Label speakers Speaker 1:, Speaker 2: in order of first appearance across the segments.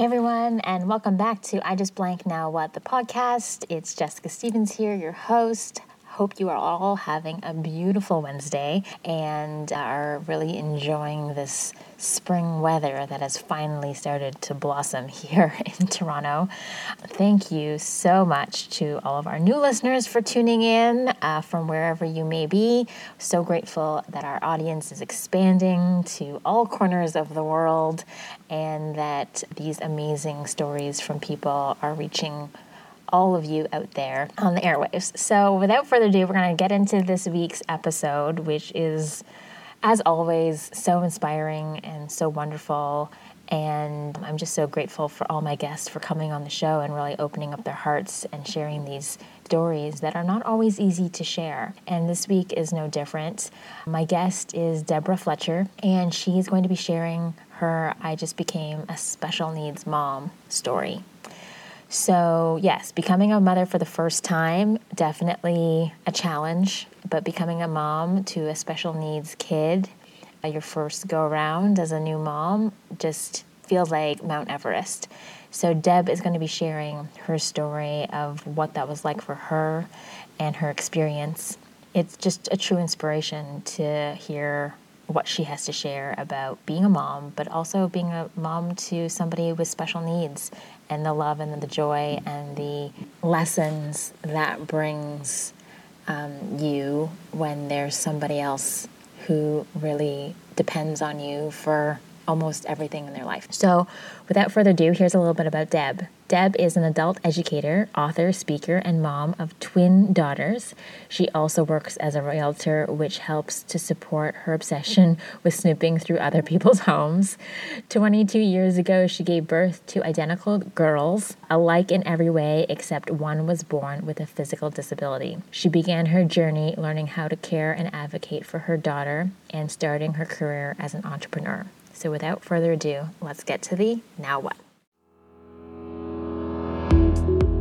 Speaker 1: Hey everyone, and welcome back to I Just Blank Now What the podcast. It's Jessica Stevens here, your host. Hope you are all having a beautiful Wednesday and are really enjoying this spring weather that has finally started to blossom here in Toronto. Thank you so much to all of our new listeners for tuning in uh, from wherever you may be. So grateful that our audience is expanding to all corners of the world and that these amazing stories from people are reaching all of you out there on the airwaves. So, without further ado, we're going to get into this week's episode, which is, as always, so inspiring and so wonderful. And I'm just so grateful for all my guests for coming on the show and really opening up their hearts and sharing these stories that are not always easy to share. And this week is no different. My guest is Deborah Fletcher, and she's going to be sharing her I Just Became a Special Needs Mom story. So, yes, becoming a mother for the first time, definitely a challenge, but becoming a mom to a special needs kid, uh, your first go around as a new mom, just feels like Mount Everest. So, Deb is going to be sharing her story of what that was like for her and her experience. It's just a true inspiration to hear what she has to share about being a mom, but also being a mom to somebody with special needs and the love and the joy and the lessons that brings um, you when there's somebody else who really depends on you for almost everything in their life. So, without further ado, here's a little bit about Deb. Deb is an adult educator, author, speaker, and mom of twin daughters. She also works as a realtor, which helps to support her obsession with snooping through other people's homes. 22 years ago, she gave birth to identical girls, alike in every way except one was born with a physical disability. She began her journey learning how to care and advocate for her daughter and starting her career as an entrepreneur. So, without further ado, let's get to the now what.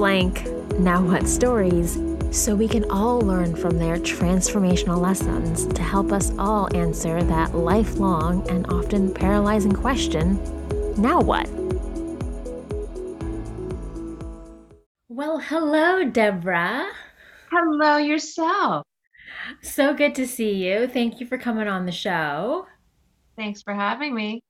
Speaker 1: blank now what stories so we can all learn from their transformational lessons to help us all answer that lifelong and often paralyzing question now what? Well, hello, Deborah.
Speaker 2: Hello, yourself.
Speaker 1: So good to see you. Thank you for coming on the show.
Speaker 2: Thanks for having me.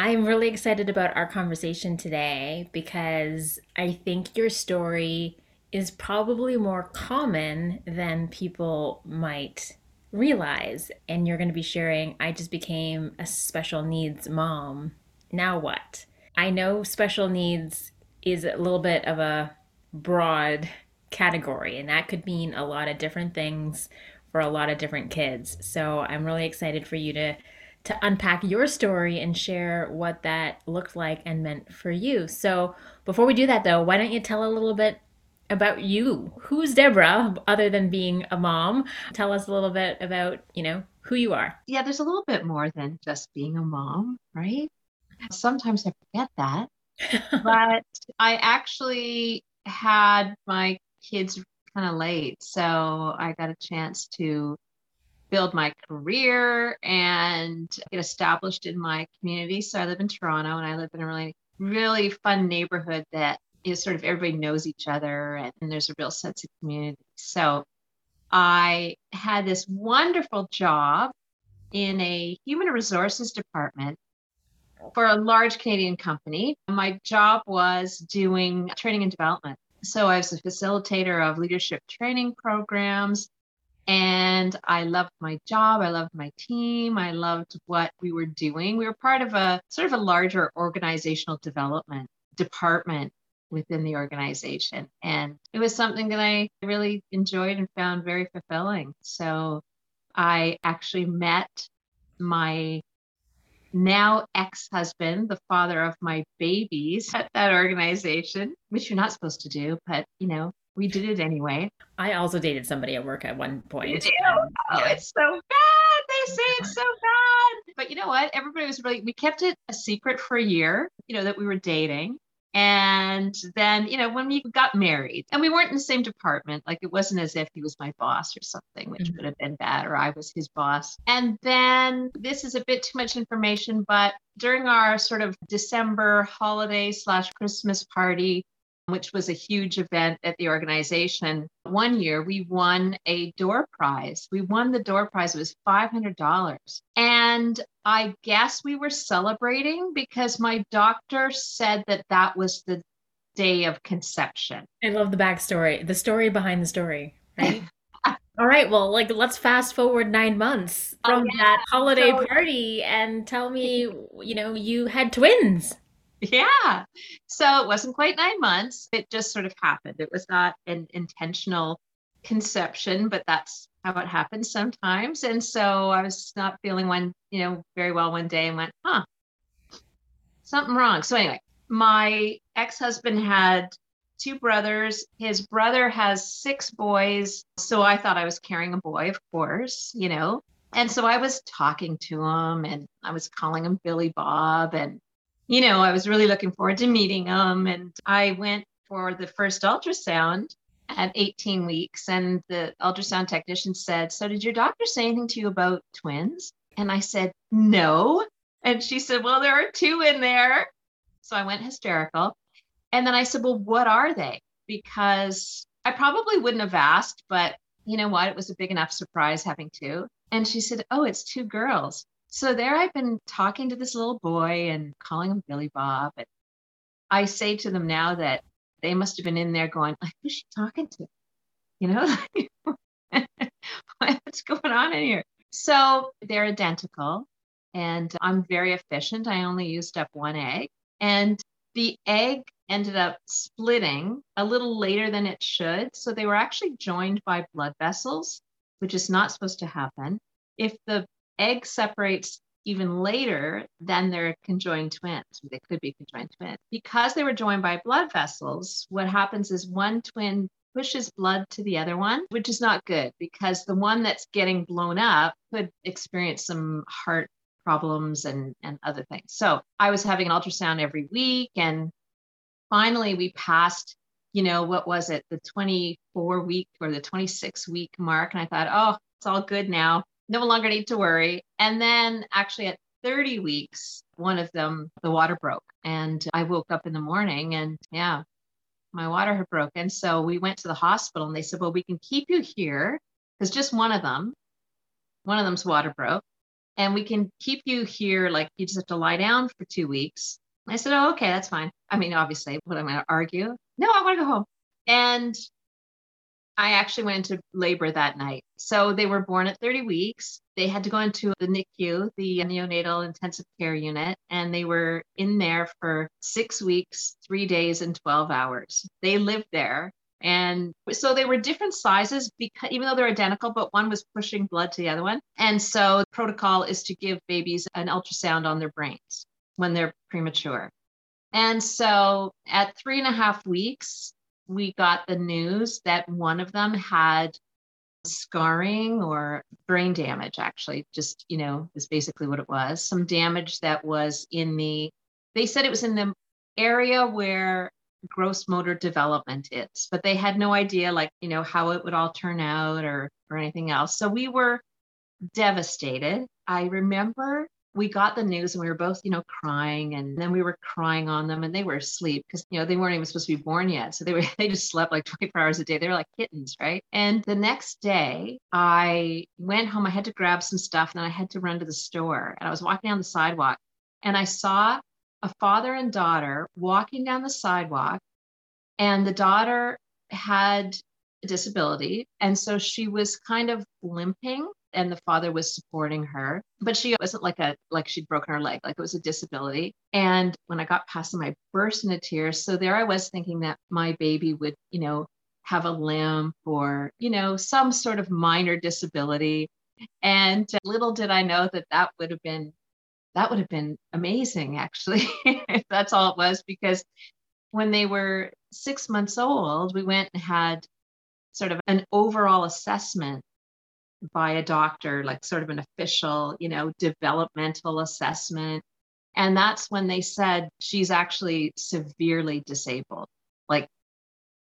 Speaker 1: I'm really excited about our conversation today because I think your story is probably more common than people might realize. And you're going to be sharing, I just became a special needs mom. Now what? I know special needs is a little bit of a broad category, and that could mean a lot of different things for a lot of different kids. So I'm really excited for you to to unpack your story and share what that looked like and meant for you. So, before we do that, though, why don't you tell a little bit about you? Who's Deborah, other than being a mom? Tell us a little bit about, you know, who you are.
Speaker 2: Yeah, there's a little bit more than just being a mom, right? Sometimes I forget that. but I actually had my kids kind of late. So I got a chance to build my career and get established in my community. So I live in Toronto and I live in a really, really fun neighborhood that is sort of everybody knows each other and, and there's a real sense of community. So I had this wonderful job in a human resources department for a large Canadian company. My job was doing training and development. So I was a facilitator of leadership training programs and I loved my job. I loved my team. I loved what we were doing. We were part of a sort of a larger organizational development department within the organization. And it was something that I really enjoyed and found very fulfilling. So I actually met my now ex husband, the father of my babies at that organization, which you're not supposed to do, but you know, we did it anyway.
Speaker 1: I also dated somebody at work at one point.
Speaker 2: Oh, yeah. it's so bad. They say it's so bad. But you know what? Everybody was really, we kept it a secret for a year, you know, that we were dating. And then, you know, when we got married and we weren't in the same department, like it wasn't as if he was my boss or something, which mm-hmm. would have been bad, or I was his boss. And then this is a bit too much information, but during our sort of December holiday slash Christmas party, which was a huge event at the organization. One year we won a door prize. We won the door prize. It was $500. And I guess we were celebrating because my doctor said that that was the day of conception.
Speaker 1: I love the backstory, the story behind the story, right? All right, well, like let's fast forward nine months from oh, yeah. that holiday so, party and tell me, you know, you had twins.
Speaker 2: Yeah. So it wasn't quite nine months. It just sort of happened. It was not an intentional conception, but that's how it happens sometimes. And so I was not feeling one, you know, very well one day and went, huh, something wrong. So anyway, my ex-husband had two brothers. His brother has six boys. So I thought I was carrying a boy, of course, you know. And so I was talking to him and I was calling him Billy Bob and you know, I was really looking forward to meeting him. And I went for the first ultrasound at 18 weeks. And the ultrasound technician said, So, did your doctor say anything to you about twins? And I said, No. And she said, Well, there are two in there. So I went hysterical. And then I said, Well, what are they? Because I probably wouldn't have asked, but you know what? It was a big enough surprise having two. And she said, Oh, it's two girls. So there I've been talking to this little boy and calling him Billy Bob. And I say to them now that they must have been in there going, like, who's she talking to? You know, what's going on in here? So they're identical and I'm very efficient. I only used up one egg. And the egg ended up splitting a little later than it should. So they were actually joined by blood vessels, which is not supposed to happen. If the egg separates even later, than they're conjoined twins. They could be conjoined twins. Because they were joined by blood vessels, what happens is one twin pushes blood to the other one, which is not good because the one that's getting blown up could experience some heart problems and, and other things. So I was having an ultrasound every week. And finally, we passed, you know, what was it, the 24 week or the 26 week mark. And I thought, oh, it's all good now no longer need to worry. And then actually at 30 weeks, one of them, the water broke. And I woke up in the morning and yeah, my water had broken. So we went to the hospital and they said, well, we can keep you here because just one of them, one of them's water broke. And we can keep you here, like you just have to lie down for two weeks. I said, Oh, okay, that's fine. I mean, obviously, what am I going to argue? No, I want to go home. And I actually went into labor that night. So they were born at 30 weeks. They had to go into the NICU, the neonatal intensive care unit, and they were in there for six weeks, three days, and 12 hours. They lived there. And so they were different sizes because even though they're identical, but one was pushing blood to the other one. And so the protocol is to give babies an ultrasound on their brains when they're premature. And so at three and a half weeks, we got the news that one of them had scarring or brain damage actually just you know is basically what it was some damage that was in the they said it was in the area where gross motor development is but they had no idea like you know how it would all turn out or or anything else. So we were devastated. I remember we got the news and we were both, you know, crying and then we were crying on them and they were asleep because, you know, they weren't even supposed to be born yet. So they were, they just slept like 24 hours a day. They were like kittens, right? And the next day I went home. I had to grab some stuff and then I had to run to the store and I was walking down the sidewalk and I saw a father and daughter walking down the sidewalk and the daughter had a disability. And so she was kind of limping and the father was supporting her but she wasn't like a like she'd broken her leg like it was a disability. And when i got past them i burst into tears so there i was thinking that my baby would you know have a limp or you know some sort of minor disability. And little did i know that that would have been that would have been amazing, actually, if that's all it was, because when they were six months old, we went and had sort of an overall assessment by a doctor, like sort of an official, you know, developmental assessment. And that's when they said she's actually severely disabled, like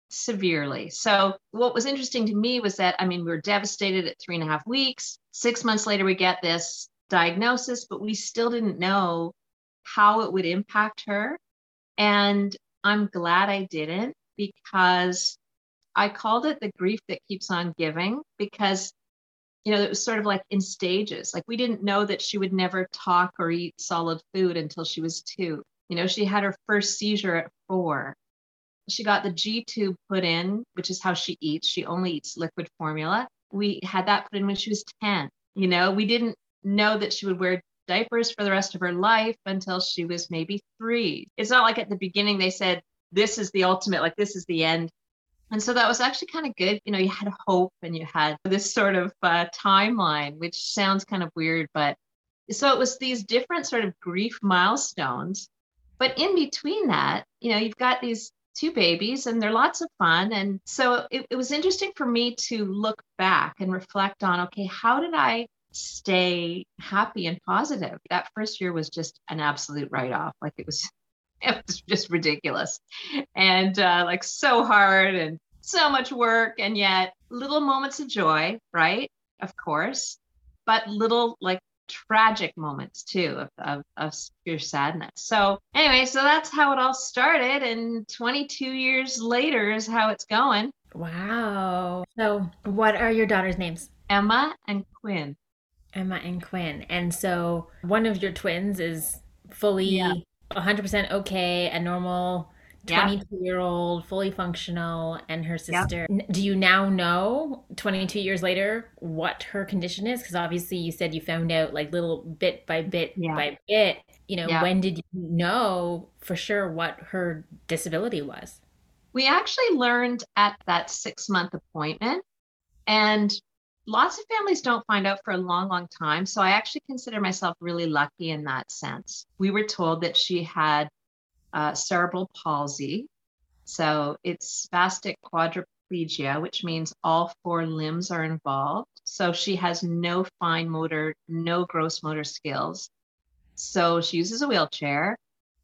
Speaker 2: severely. So, what was interesting to me was that, I mean, we were devastated at three and a half weeks. Six months later, we get this diagnosis, but we still didn't know how it would impact her. And I'm glad I didn't because I called it the grief that keeps on giving because you know, it was sort of like in stages. Like we didn't know that she would never talk or eat solid food until she was two. You know, she had her first seizure at four. She got the G tube put in, which is how she eats. She only eats liquid formula. We had that put in when she was 10. You know, we didn't know that she would wear diapers for the rest of her life until she was maybe three. It's not like at the beginning they said, this is the ultimate, like this is the end. And so that was actually kind of good. You know, you had hope and you had this sort of uh, timeline, which sounds kind of weird, but so it was these different sort of grief milestones. But in between that, you know, you've got these two babies and they're lots of fun. And so it, it was interesting for me to look back and reflect on okay, how did I stay happy and positive? That first year was just an absolute write off. Like it was it was just ridiculous. And uh, like so hard and so much work and yet little moments of joy right? Of course. But little like tragic moments too of, of, of pure sadness. So anyway so that's how it all started and 22 years later is how it's going.
Speaker 1: Wow. So what are your daughters names?
Speaker 2: Emma and quinn.
Speaker 1: Emma and quinn. And so one of your twins is fully yeah. 100% okay, a normal 22 year old, fully functional, and her sister. Do you now know, 22 years later, what her condition is? Because obviously you said you found out like little bit by bit yeah. by bit. You know, yeah. when did you know for sure what her disability was?
Speaker 2: We actually learned at that six month appointment. And lots of families don't find out for a long, long time. So I actually consider myself really lucky in that sense. We were told that she had uh, cerebral palsy. So it's spastic quadriplegia, which means all four limbs are involved. So she has no fine motor, no gross motor skills. So she uses a wheelchair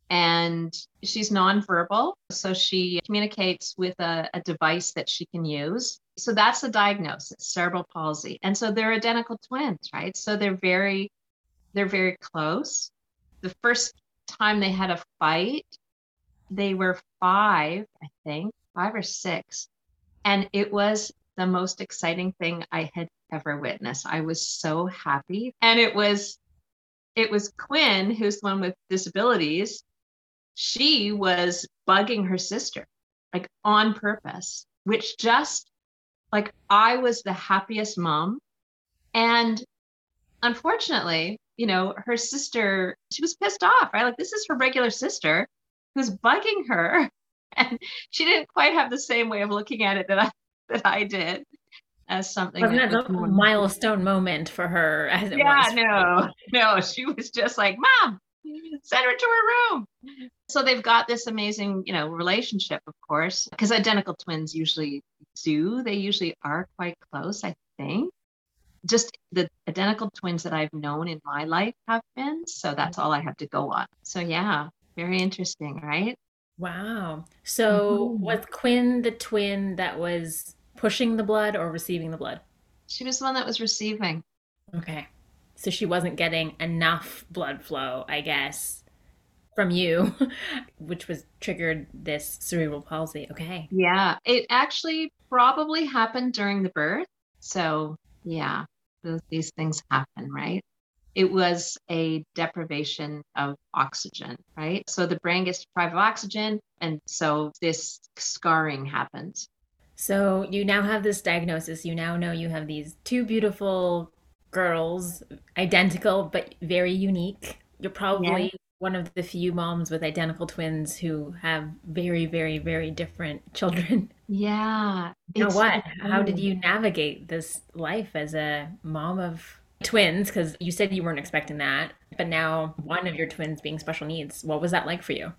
Speaker 2: and she's nonverbal. So she communicates with a, a, device that she can use. So that's the diagnosis, cerebral palsy. And so they're identical twins, right? So they're very, they're very close. The first time they had a fight, they were five, I think, five or six. And it was the most exciting thing I had ever witnessed. I was so happy. And it was it was Quinn, who's the one with disabilities, she was bugging her sister like on purpose, which just like I was the happiest mom. And unfortunately, you know, her sister, she was pissed off, right? Like, this is her regular sister who's bugging her. And she didn't quite have the same way of looking at it that I that I did as something
Speaker 1: wasn't that, a milestone moment for her as
Speaker 2: it yeah, was. no, no. She was just like, Mom, send her to her room. So they've got this amazing, you know, relationship, of course, because identical twins usually do. They usually are quite close, I think. Just the identical twins that I've known in my life have been. So that's all I have to go on. So yeah, very interesting, right?
Speaker 1: Wow. So mm-hmm. was Quinn the twin that was pushing the blood or receiving the blood?
Speaker 2: She was the one that was receiving.
Speaker 1: Okay. So she wasn't getting enough blood flow, I guess, from you, which was triggered this cerebral palsy. Okay.
Speaker 2: Yeah. It actually probably happened during the birth. So, yeah, those, these things happen, right? It was a deprivation of oxygen, right? So the brain gets deprived of oxygen. And so this scarring happens.
Speaker 1: So you now have this diagnosis. You now know you have these two beautiful girls, identical but very unique. You're probably yeah. one of the few moms with identical twins who have very, very, very different children.
Speaker 2: Yeah.
Speaker 1: You know what? How did you navigate this life as a mom of twins, because you said you weren't expecting that, but now one of your twins being special needs. What was that like for you?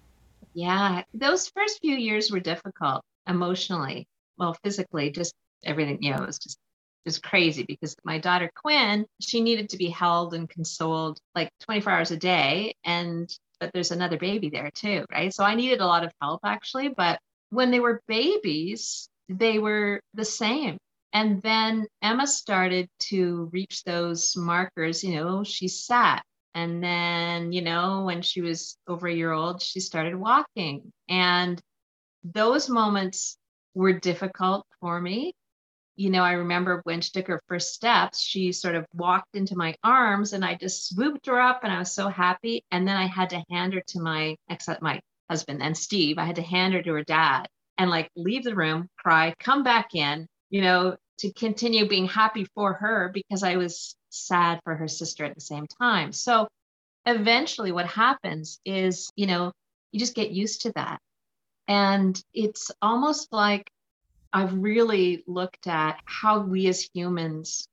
Speaker 2: Yeah, those first few years were difficult emotionally. Well, physically, just everything, you know, it was just was crazy because my daughter Quinn, she needed to be held and consoled like 24 hours a day. And but there's another baby there too, right? So I needed a lot of help actually. But when they were babies, they were the same. And then Emma started to reach those markers, you know, she sat. And then, you know, when she was over a year old, she started walking. And those moments were difficult for me. You know, I remember when she took her first steps, she sort of walked into my arms and I just swooped her up and I was so happy. And then I had to hand her to my ex, my husband and Steve. I had to hand her to her dad and like leave the room, cry, come back in, you know, to continue being happy for her because I was sad for her sister at the same time. So eventually what happens is, you know, you just get used to that. And it's almost like I've really looked at how we as humans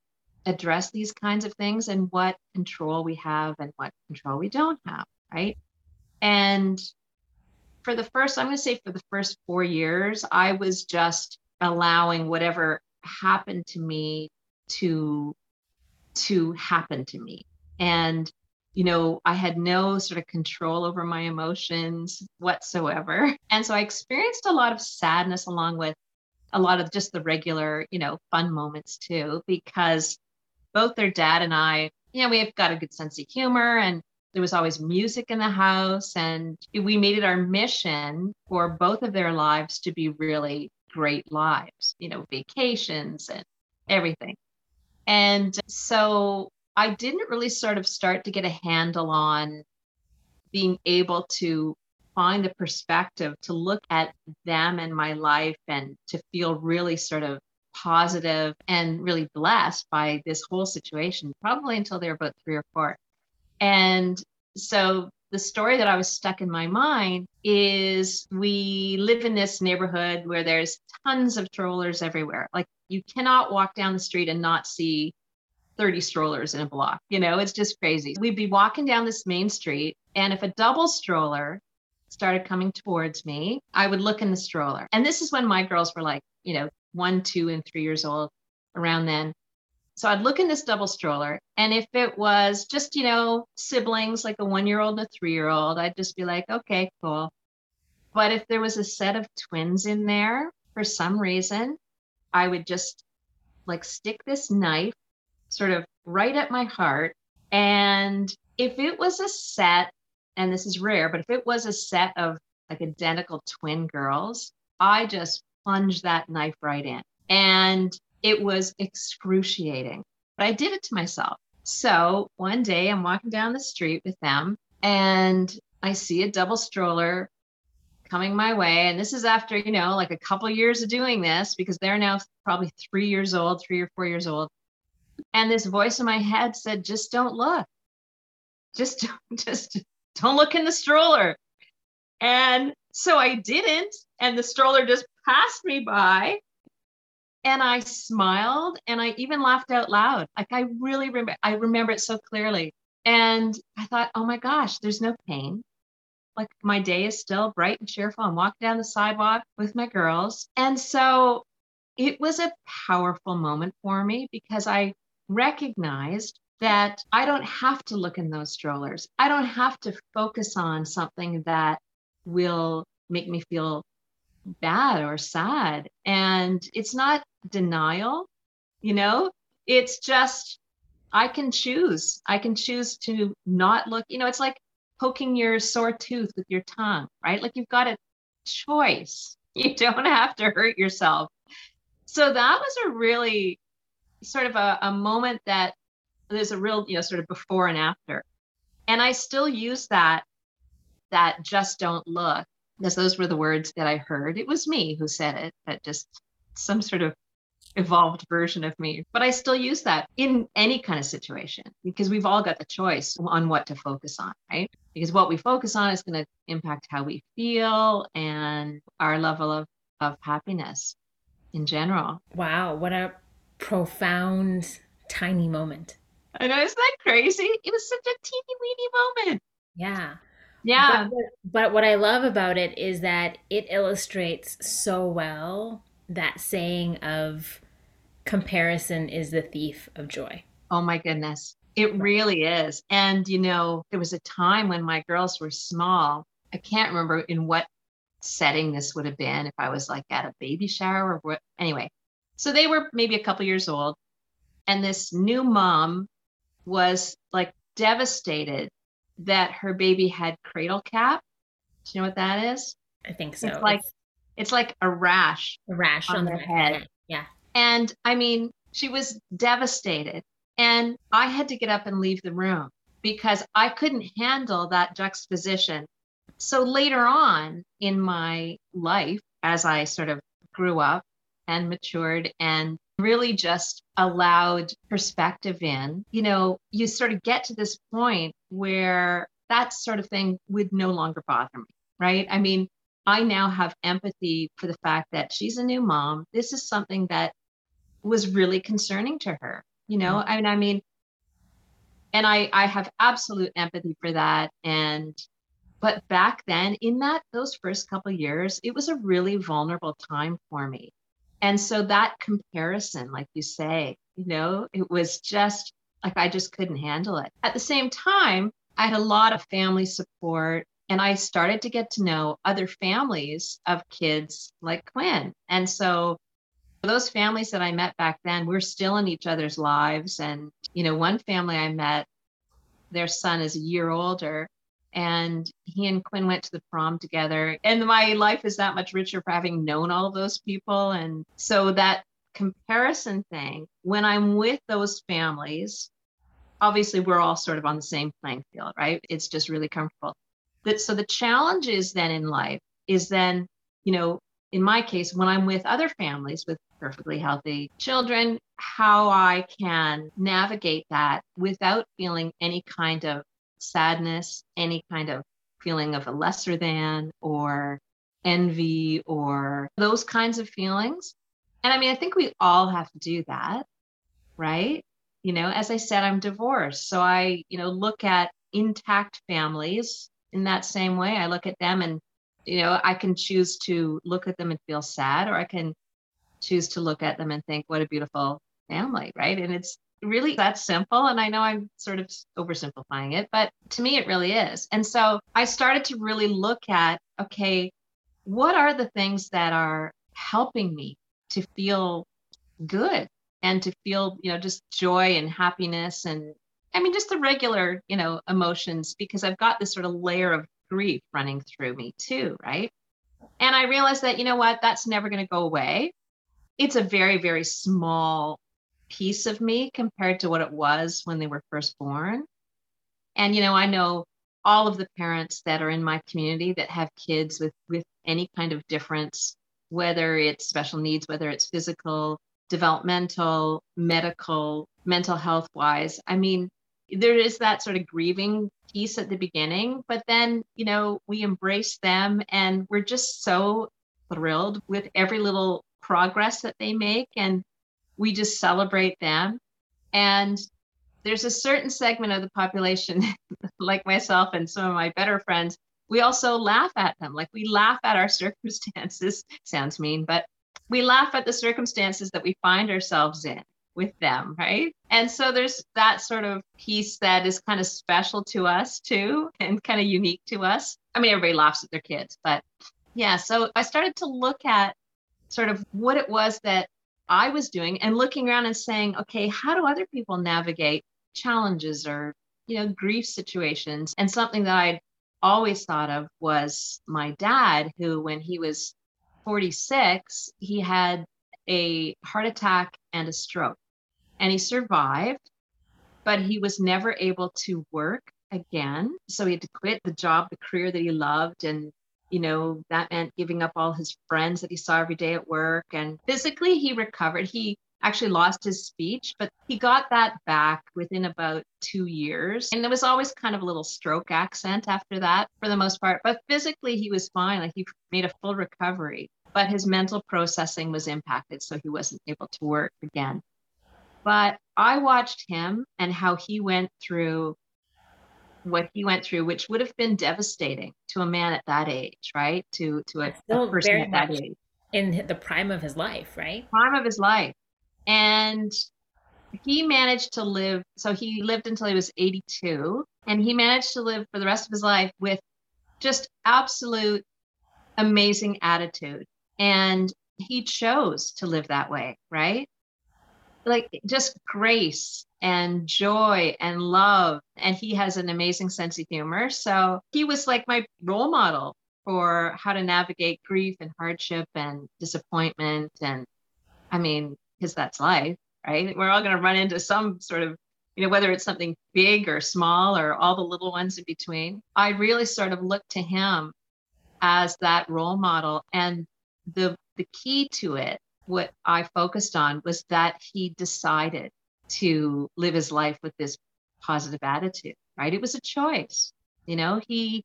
Speaker 2: address these kinds of things and what control we have and what control we don't have, right? And for the first, I'm going to say for the first four years, I was just allowing whatever happened to me to to happen to me and you know i had no sort of control over my emotions whatsoever and so i experienced a lot of sadness along with a lot of just the regular you know fun moments too because both their dad and i you know we've got a good sense of humor and there was always music in the house and we made it our mission for both of their lives to be really great lives, you know, vacations and everything. And so I didn't really sort of start to get a handle on being able to find the perspective to look at them and my life and to feel really sort of positive and really blessed by this whole situation, probably until they were about three or four. And so the story that I was stuck in my mind is we live in this neighborhood where there's tons of strollers everywhere. Like you cannot walk down the street and not see 30 strollers in a block. You know, it's just crazy. We'd be walking down this main street, and if a double stroller started coming towards me, I would look in the stroller. And this is when my girls were like, you know, one, two, and three years old around then. So I'd look in this double stroller, and if it was just, you know, siblings like a one year old and a three year old, I'd just be like, okay, cool. But if there was a set of twins in there for some reason, I would just like stick this knife sort of right at my heart. And if it was a set, and this is rare, but if it was a set of like identical twin girls, I just plunged that knife right in. And it was excruciating, but I did it to myself. So one day I'm walking down the street with them and I see a double stroller coming my way. And this is after, you know, like a couple years of doing this because they're now probably three years old, three or four years old. And this voice in my head said, just don't look. Just, don't, just don't look in the stroller. And so I didn't. And the stroller just passed me by and I smiled and I even laughed out loud. Like I really remember, I remember it so clearly. And I thought, oh my gosh, there's no pain. Like my day is still bright and cheerful. I'm walking down the sidewalk with my girls. And so it was a powerful moment for me because I recognized that I don't have to look in those strollers. I don't have to focus on something that will make me feel bad or sad. And it's not denial, you know, it's just, I can choose. I can choose to not look, you know, it's like poking your sore tooth with your tongue, right? Like you've got a choice. You don't have to hurt yourself. So that was a really sort of a, a moment that there's a real, you know, sort of before and after. And I still use that, that just don't look because those were the words that I heard. It was me who said it, but just some sort of evolved version of me. But I still use that in any kind of situation because we've all got the choice on what to focus on, right? Because what we focus on is going to impact how we feel and our level of, of happiness in general.
Speaker 1: Wow, what a profound, tiny moment.
Speaker 2: I know, isn't that crazy? It was such a teeny weeny moment.
Speaker 1: Yeah.
Speaker 2: Yeah.
Speaker 1: But, but what I love about it is that it illustrates so well that saying of comparison is the thief of joy.
Speaker 2: Oh my goodness. It really is. And, you know, there was a time when my girls were small. I can't remember in what setting this would have been, if I was like at a baby shower or what. Anyway, so they were maybe a couple years old. And this new mom was like devastated that her baby had cradle cap. Do you know what that is?
Speaker 1: I think so.
Speaker 2: It's like it's like a rash.
Speaker 1: A rash on, on their head. head. Yeah.
Speaker 2: And I mean, she was devastated. And I had to get up and leave the room because I couldn't handle that juxtaposition. So later on in my life, as I sort of grew up and matured and really just allowed perspective in, you know, you sort of get to this point where that sort of thing would no longer bother me, right? I mean, I now have empathy for the fact that she's a new mom. This is something that was really concerning to her, you know? Mm-hmm. I mean, I mean, and I I have absolute empathy for that and but back then in that those first couple years it was a really vulnerable time for me and so that comparison like you say you know it was just like i just couldn't handle it. At the same time i had a lot of family support and i started to get to know other families of kids like quinn. And so those families that i met back then we're still in each other's lives. And you know one family i met their son is a year older and he and Quinn went to the prom together. And my life is that much richer for having known all those people. And so that comparison thing, when I'm with those families, obviously we're all sort of on the same playing field, right? It's just really comfortable. That so the challenge is then in life is then, you know, in my case, when I'm with other families with perfectly healthy children, how I can navigate that without feeling any kind of sadness, any kind of feeling of a lesser than or envy or those kinds of feelings. And I mean, I think we all have to do that, right? You know, as I said, I'm divorced. So I, you know, look at intact families in that same way. I look at them and, you know, I can choose to look at them and feel sad, or I can choose to look at them and think, what a beautiful family, right? And it's really that simple. And I know I'm sort of oversimplifying it, but to me, it really is. And so I started to really look at okay, what are the things that are helping me to feel good and to feel, you know, just joy and happiness and I mean, just the regular, you know, emotions because I've got this sort of layer of grief running through me too, right? And I realized that, you know what, that's never going to go away. It's a very, very small piece of me compared to what it was when they were first born. And, you know, I know all of the parents that are in my community that have kids with, with any kind of difference, whether it's special needs, whether it's physical, developmental, medical, mental health wise. I mean, there is that sort of grieving piece at the beginning, but then, you know, we embrace them and we're just so thrilled with every little progress that they make. And we just celebrate them. And there's a certain segment of the population, like myself and some of my better friends, we also laugh at them. Like we laugh at our circumstances, sounds mean, but we laugh at the circumstances that we find ourselves in with them, right? And so there's that sort of piece that is kind of special to us too, and kind of unique to us. I mean, everybody laughs at their kids, but yeah. So I started to look at sort of what it was that I was doing and looking around and saying, okay, how do other people navigate challenges or, you know, grief situations? And something that I'd always thought of was my dad, who, when he was 46, he had a heart attack and a stroke. And he survived, but he was never able to work again. So he had to quit the job, the career that he loved, and you know, that meant giving up all his friends that he saw every day at work. And physically, he recovered. He actually lost his speech, but he got that back within about two years. And there was always kind of a little stroke accent after that for the most part. But physically, he was fine. Like he made a full recovery, but his mental processing was impacted. So he wasn't able to work again. But I watched him and how he went through what he went through, which would have been devastating to a man at that age, right? To to a, a person at that age.
Speaker 1: In the prime of his life, right?
Speaker 2: Prime of his life. And he managed to live, so he lived until he was 82, and he managed to live for the rest of his life with just absolute amazing attitude. And he chose to live that way, right? Like just grace and joy and love. And he has an amazing sense of humor. So he was like my role model for how to navigate grief and hardship and disappointment. And I mean, because that's life, right? We're all going to run into some sort of you know, whether it's something big or small or all the little ones in between. I really sort of looked to him as that role model. And the the key to it, what I focused on was that he decided to live his life with this positive attitude, right? It was a choice. You know, he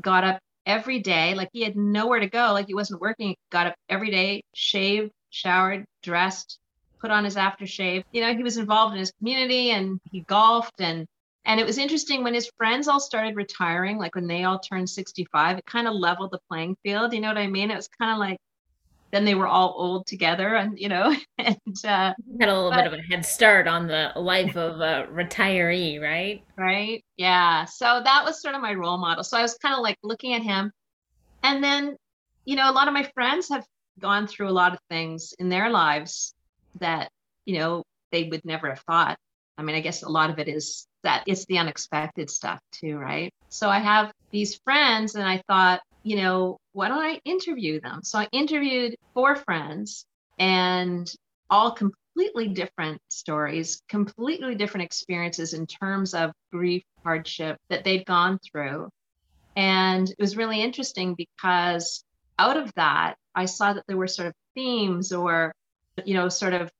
Speaker 2: got up every day, like he had nowhere to go, like he wasn't working, got up every day, shaved, showered, dressed, put on his aftershave. You know, he was involved in his community and he golfed and and it was interesting when his friends all started retiring, like when they all turned 65, it kind of leveled the playing field. You know what I mean? It was kind of like then they were all old together and you know and uh
Speaker 1: had a little but, bit of a head start on the life of a retiree right?
Speaker 2: Right? Yeah. So that was sort of my role model. So i was kind of like looking at him. And then you know a lot of my friends have gone through a lot of things in their lives that you know they would never have thought. I mean i guess a lot of it is that it's the unexpected stuff too right? So i have these friends and i thought you know why don't i interview them? So i interviewed four friends and all completely different stories completely different experiences in terms of grief hardship that they'd gone through. And it was really interesting because out of that i saw that there were sort of themes or you know, sort of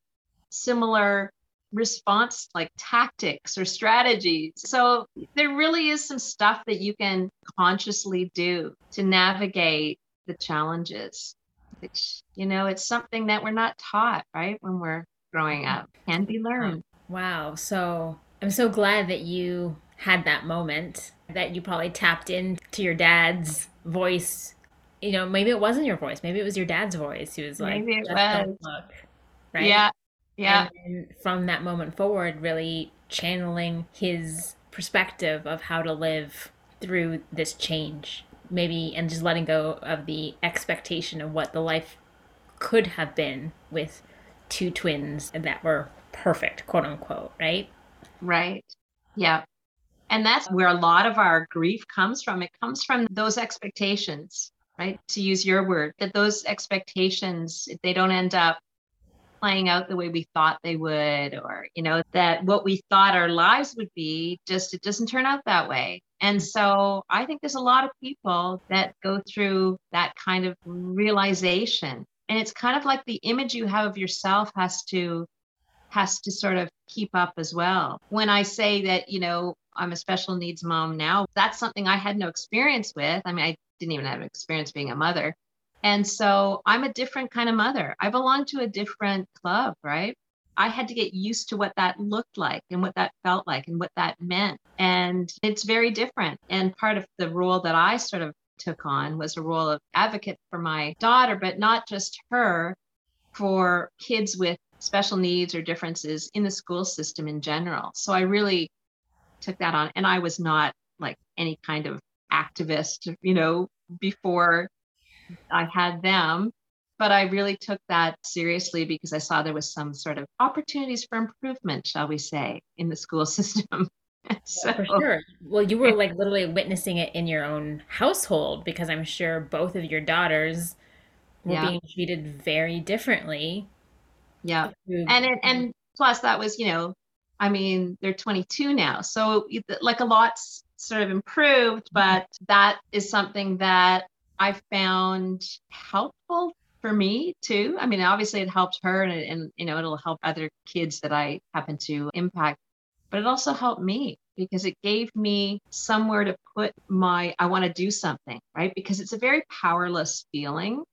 Speaker 2: similar response like tactics or strategies. So there really is some stuff that you can consciously do to navigate the challenges. Which, you know, it's something that we're not taught, right? When we're growing up, can be learned.
Speaker 1: Wow. So I'm so glad that you had that moment that you probably tapped into your dad's voice. You know, maybe it wasn't your voice. Maybe it was your dad's voice. He was like,
Speaker 2: maybe it was. Look
Speaker 1: right?
Speaker 2: Yeah. Yeah.
Speaker 1: And from that moment forward, really channeling his perspective of how to live through this change, maybe, and just letting go of the expectation of what the life could have been with two twins that were perfect, quote unquote, right?
Speaker 2: Right. Yeah. And that's where a lot of our grief comes from. It comes from those expectations, right? To use your word, that those expectations, if they don't end up playing out the way we thought they would or you know that what we thought our lives would be just it doesn't turn out that way. And so i think there's a lot of people that go through that kind of realization. And it's kind of like the image you have of yourself has to has to sort of keep up as well. When i say that you know i'm a special needs mom now that's something i had no experience with. I mean i didn't even have experience being a mother and so I'm a different kind of mother. I belong to a different club, right? I had to get used to what that looked like and what that felt like and what that meant. And it's very different. And part of the role that I sort of took on was a role of advocate for my daughter, but not just her, for kids with special needs or differences in the school system in general. So I really took that on. And I was not like any kind of activist, you know, before I had them, but I really took that seriously because I saw there was some sort of opportunities for improvement, shall we say, in the school system.
Speaker 1: so, for sure. Well, you were like literally witnessing it in your own household because I'm sure both of your daughters were yeah. being treated very differently.
Speaker 2: Yeah. And it, and plus that was, you know, I mean, they're 22 now. So like a lot's sort of improved, mm-hmm. but that is something that I found helpful for me too. I mean, obviously it helped her and, and, you know, it'll help other kids that I happen to impact, but it also helped me because it gave me somewhere to put my, I want to do something, right? Because it's a very powerless feeling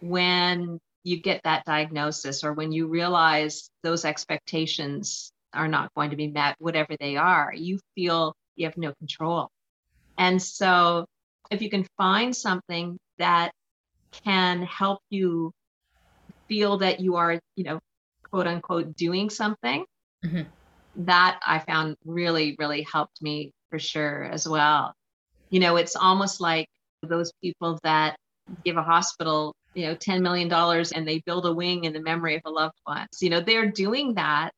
Speaker 2: when you get that diagnosis or when you realize those expectations are not going to be met, whatever they are, you feel you have no control. And so if you can find something that can help you feel that you are, you know, quote unquote, doing something, mm-hmm. that I found really, really helped me for sure as well. You know, it's almost like those people that give a hospital, you know, $10 million and they build a wing in the memory of a loved one. So, you know, they're doing that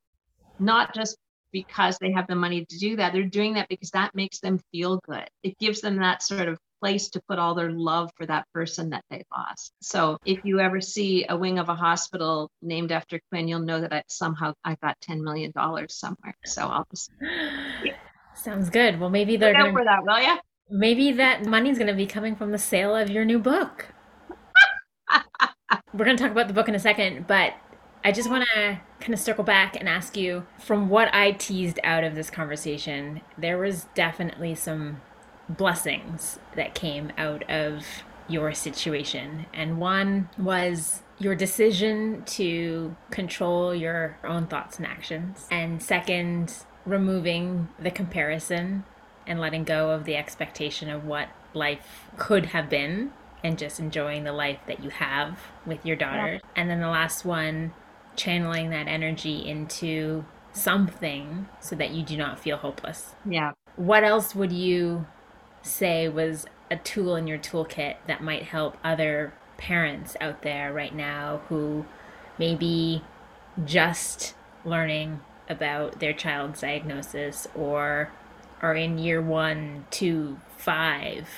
Speaker 2: not just because they have the money to do that. They're doing that because that makes them feel good. It gives them that sort of place to put all their love for that person that they lost. So if you ever see a wing of a hospital named after Quinn, you'll know that I, somehow I got $10 million somewhere. So I'll just.
Speaker 1: Yeah. Sounds good. Well, maybe they're
Speaker 2: going for that, will you?
Speaker 1: Maybe that money's going to be coming from the sale of your new book. We're going to talk about the book in a second, but I just want to kind of circle back and ask you from what I teased out of this conversation, there was definitely some blessings that came out of your situation. And one was your decision to control your own thoughts and actions. And second, removing the comparison and letting go of the expectation of what life could have been and just enjoying the life that you have with your daughter. Yeah. And then the last one, channeling that energy into something so that you do not feel hopeless.
Speaker 2: Yeah.
Speaker 1: What else would you say was a tool in your toolkit that might help other parents out there right now who may be just learning about their child's diagnosis or are in year one, two, five?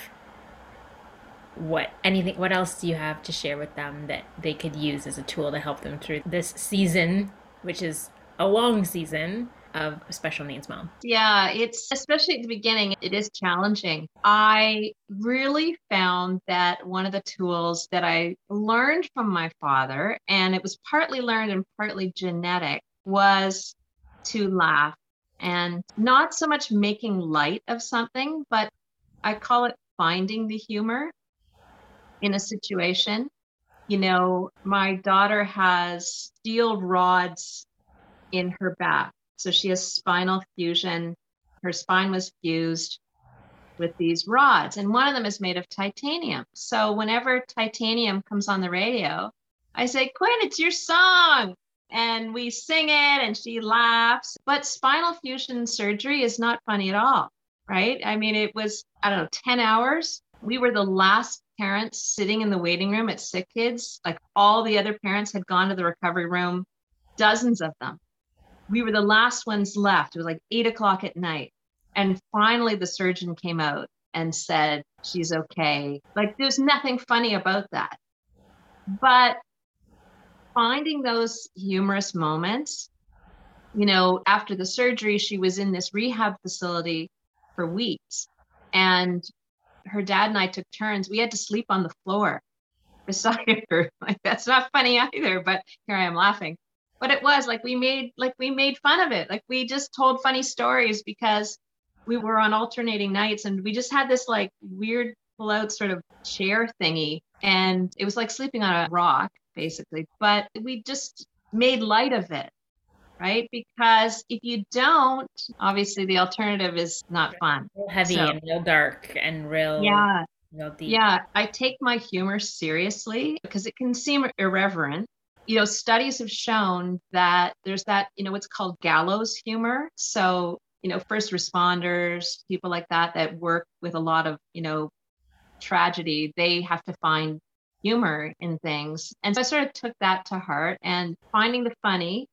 Speaker 1: What anything? What else do you have to share with them that they could use as a tool to help them through this season, which is a long season of a special needs mom?
Speaker 2: Yeah, it's especially at the beginning, it is challenging. I really found that one of the tools that I learned from my father, and it was partly learned and partly genetic, was to laugh and not so much making light of something, but I call it finding the humor in a situation. You know, my daughter has steel rods in her back so she has spinal fusion. Her spine was fused with these rods, and one of them is made of titanium. So whenever titanium comes on the radio, I say, Quinn, it's your song. And we sing it, and she laughs. But spinal fusion surgery is not funny at all, right? I mean, it was, I don't know, 10 hours. We were the last parents sitting in the waiting room at Sick Kids. Like all the other parents had gone to the recovery room, dozens of them we were the last ones left. It was like eight o'clock at night. And finally, the surgeon came out and said, She's okay. Like, there's nothing funny about that. But finding those humorous moments, you know, after the surgery, she was in this rehab facility for weeks. And her dad and I took turns. We had to sleep on the floor beside her. Like, that's not funny either, but here I am laughing but it was like we made like we made fun of it. Like we just told funny stories because we were on alternating nights and we just had this like weird out sort of chair thingy and it was like sleeping on a rock basically. But we just made light of it right? Because if you don't obviously the alternative is not fun.
Speaker 1: Real heavy so, and real dark and real
Speaker 2: yeah. real yeah. I take my humor seriously because it can seem irreverent you know, studies have shown that there's that, you know, what's called gallows humor. So, you know, first responders, people like that that work with a lot of, you know, tragedy, they have to find humor in things. And so I sort of took that to heart and finding the funny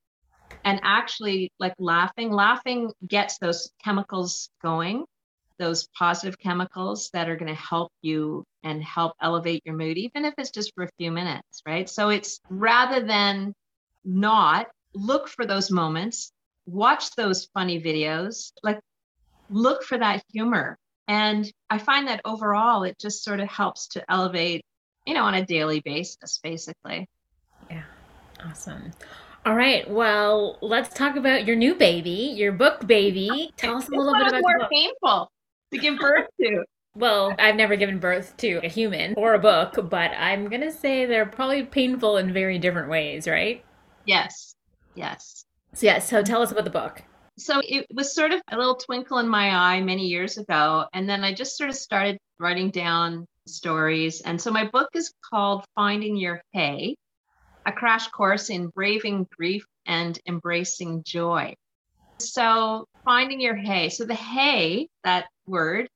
Speaker 2: and actually like laughing. Laughing gets those chemicals going those positive chemicals that are going to help you and help elevate your mood, even if it's just for a few minutes, right? So it's rather than not look for those moments, watch those funny videos, like look for that humor. And I find that overall, it just sort of helps to elevate, you know, on a daily basis, basically.
Speaker 1: Yeah, awesome. All right. Well, let's talk about your new baby, your book baby. Tell us a little bit about
Speaker 2: more painful to give birth to.
Speaker 1: Well, I've never given birth to a human or a book, but I'm going to say they're probably painful in very different ways, right?
Speaker 2: Yes. Yes.
Speaker 1: So, yeah, so tell us about the book.
Speaker 2: So it was sort of a little twinkle in my eye many years ago. And then I just sort of started writing down stories. And so my book is called Finding Your Hey, a crash course in braving grief and embracing joy. So, finding your hey. So, the hey, that word,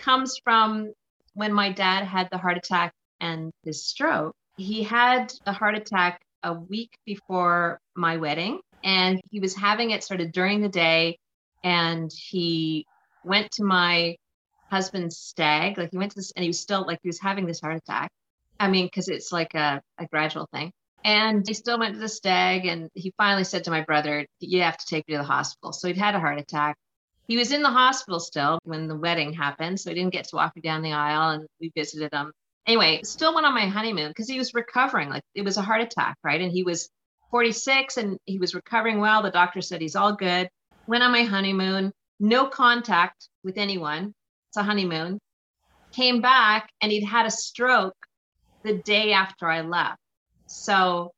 Speaker 2: comes from when my dad had the heart attack and his stroke. He had a heart attack a week before my wedding, and he was having it sort of during the day. And he went to my husband's stag, like he went to this, and he was still like he was having this heart attack. I mean, because it's like a, a gradual thing. And he still went to the stag, and he finally said to my brother, You have to take me to the hospital. So he'd had a heart attack. He was in the hospital still when the wedding happened. So I didn't get to walk me down the aisle, and we visited him. Anyway, still went on my honeymoon because he was recovering. Like it was a heart attack, right? And he was 46 and he was recovering well. The doctor said he's all good. Went on my honeymoon, no contact with anyone. It's a honeymoon. Came back and he'd had a stroke the day after I left. So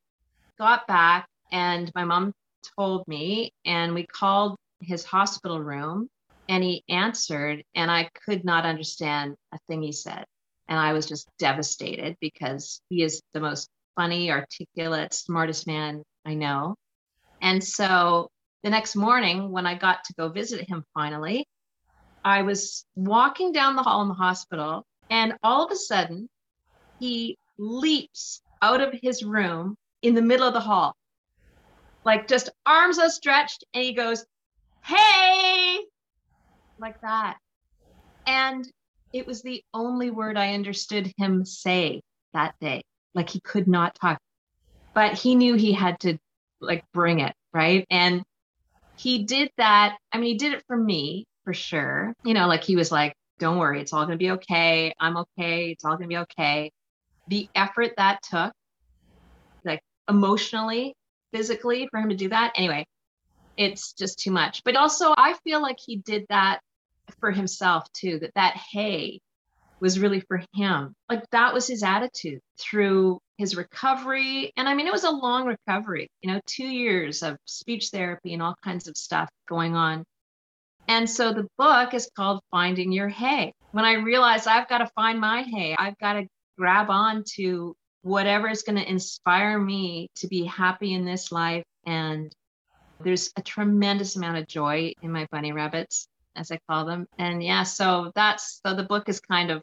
Speaker 2: got back and my mom told me and we called his hospital room and he answered and I could not understand a thing he said. And I was just devastated because he is the most funny, articulate, smartest man I know. And so the next morning, when I got to go visit him finally, I was walking down the hall in the hospital, and all of a sudden, he leaps out of his room in the middle of the hall, like just arms outstretched, and he goes, Hey, like that. And it was the only word I understood him say that day. Like he could not talk, but he knew he had to like bring it, right? And he did that. I mean, he did it for me for sure. You know, like he was like, don't worry, it's all going to be okay. I'm okay. It's all going to be okay the effort that took, like emotionally, physically, for him to do that. Anyway, it's just too much. But also, I feel like he did that for himself too, that that hey was really for him. Like that was his attitude through his recovery. And I mean, it was a long recovery, you know, two years of speech therapy and all kinds of stuff going on. And so the book is called Finding Your Hey. When I realized I've got to find my hey, I've got to grab on to whatever is going to inspire me to be happy in this life. And there's a tremendous amount of joy in my bunny rabbits, as I call them. And yeah, so that's so the book is kind of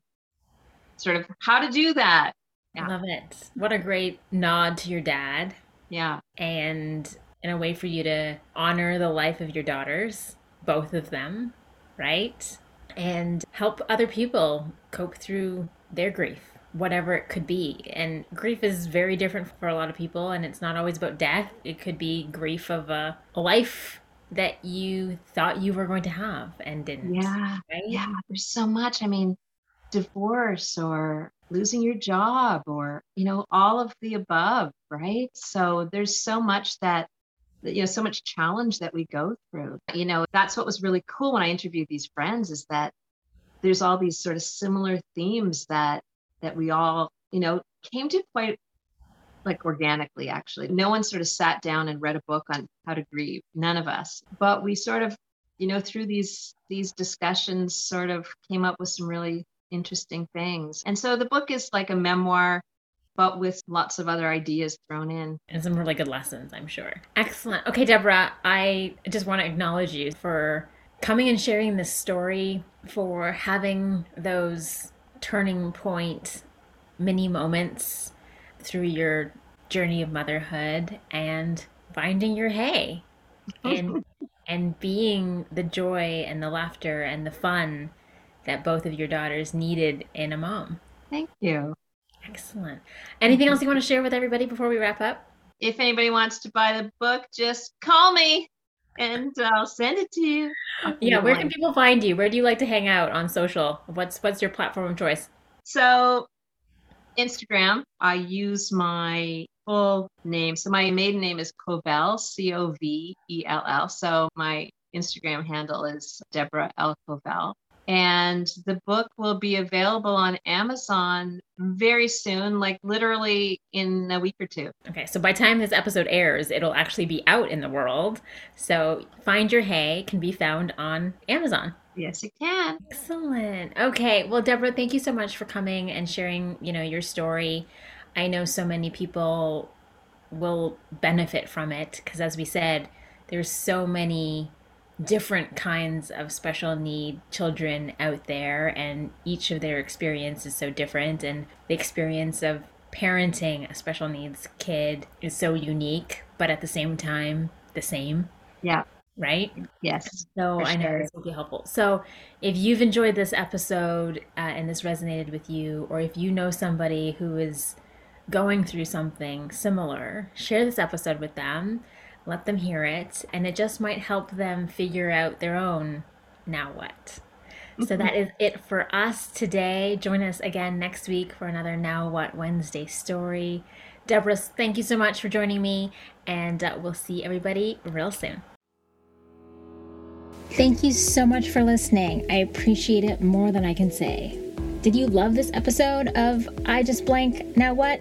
Speaker 2: sort of how to do that.
Speaker 1: Yeah. I love it. What a great nod to your dad.
Speaker 2: Yeah.
Speaker 1: And in a way for you to honor the life of your daughters, both of them, right? And help other people cope through their grief whatever it could be. And grief is very different for a lot of people, and it's not always about death. It could be grief of a, a life that you thought you were going to have and didn't.
Speaker 2: Yeah. Right? Yeah. There's so much. I mean, divorce or losing your job or, you know, all of the above, right? So there's so much that you know so much challenge that we go through you know that's what was really cool when i interviewed these friends is that there's all these sort of similar themes that that we all, you know, came to quite like organically actually. No one sort of sat down and read a book on how to grieve, none of us. But we sort of, you know, through these these discussions sort of came up with some really interesting things. And so the book is like a memoir but with lots of other ideas thrown in.
Speaker 1: And some really good lessons, I'm sure. Excellent. Okay, Deborah, I just want to acknowledge you for coming and sharing this story, for having those turning point mini moments through your journey of motherhood and finding your hey and and being the joy and the laughter and the fun that both of your daughters needed in a mom.
Speaker 2: Thank you.
Speaker 1: Excellent. Anything else you want to share with everybody before we wrap up?
Speaker 2: If anybody wants to buy the book, just call me and I'll send it to you.
Speaker 1: Yeah, where can people find you? Where do you like to hang out on social? What's what's your platform of choice?
Speaker 2: So, Instagram, I use my full name. So my maiden name is Covell, C O V E L L. So my Instagram handle is Deborah L Covell. And the book will be available on Amazon very soon, like literally in a week or two.
Speaker 1: Okay, so by time this episode airs, it'll actually be out in the world. So Find Your Hey can be found on Amazon.
Speaker 2: Yes, it can.
Speaker 1: Excellent. Okay, well, Deborah, thank you so much for coming and sharing, you know, your story. I know so many people will benefit from it because, as we said, there's so many different kinds of special need children out there and each of their experience is so different and the experience of parenting a special needs kid is so unique but at the same time the same.
Speaker 2: Yeah.
Speaker 1: Right?
Speaker 2: Yes
Speaker 1: so i know sure. this will be helpful. So if you've enjoyed this episode uh, and this resonated with you or if you know somebody who is going through something similar share this episode with them let them hear it, and it just might help them figure out their own now what. So that is it for us today. Join us again next week for another Now What Wednesday story. Deborah, thank you so much for joining me, and uh, we'll see everybody real soon. Thank you so much for listening. I appreciate it more than I can say. Did you love this episode of I Just Blank Now What?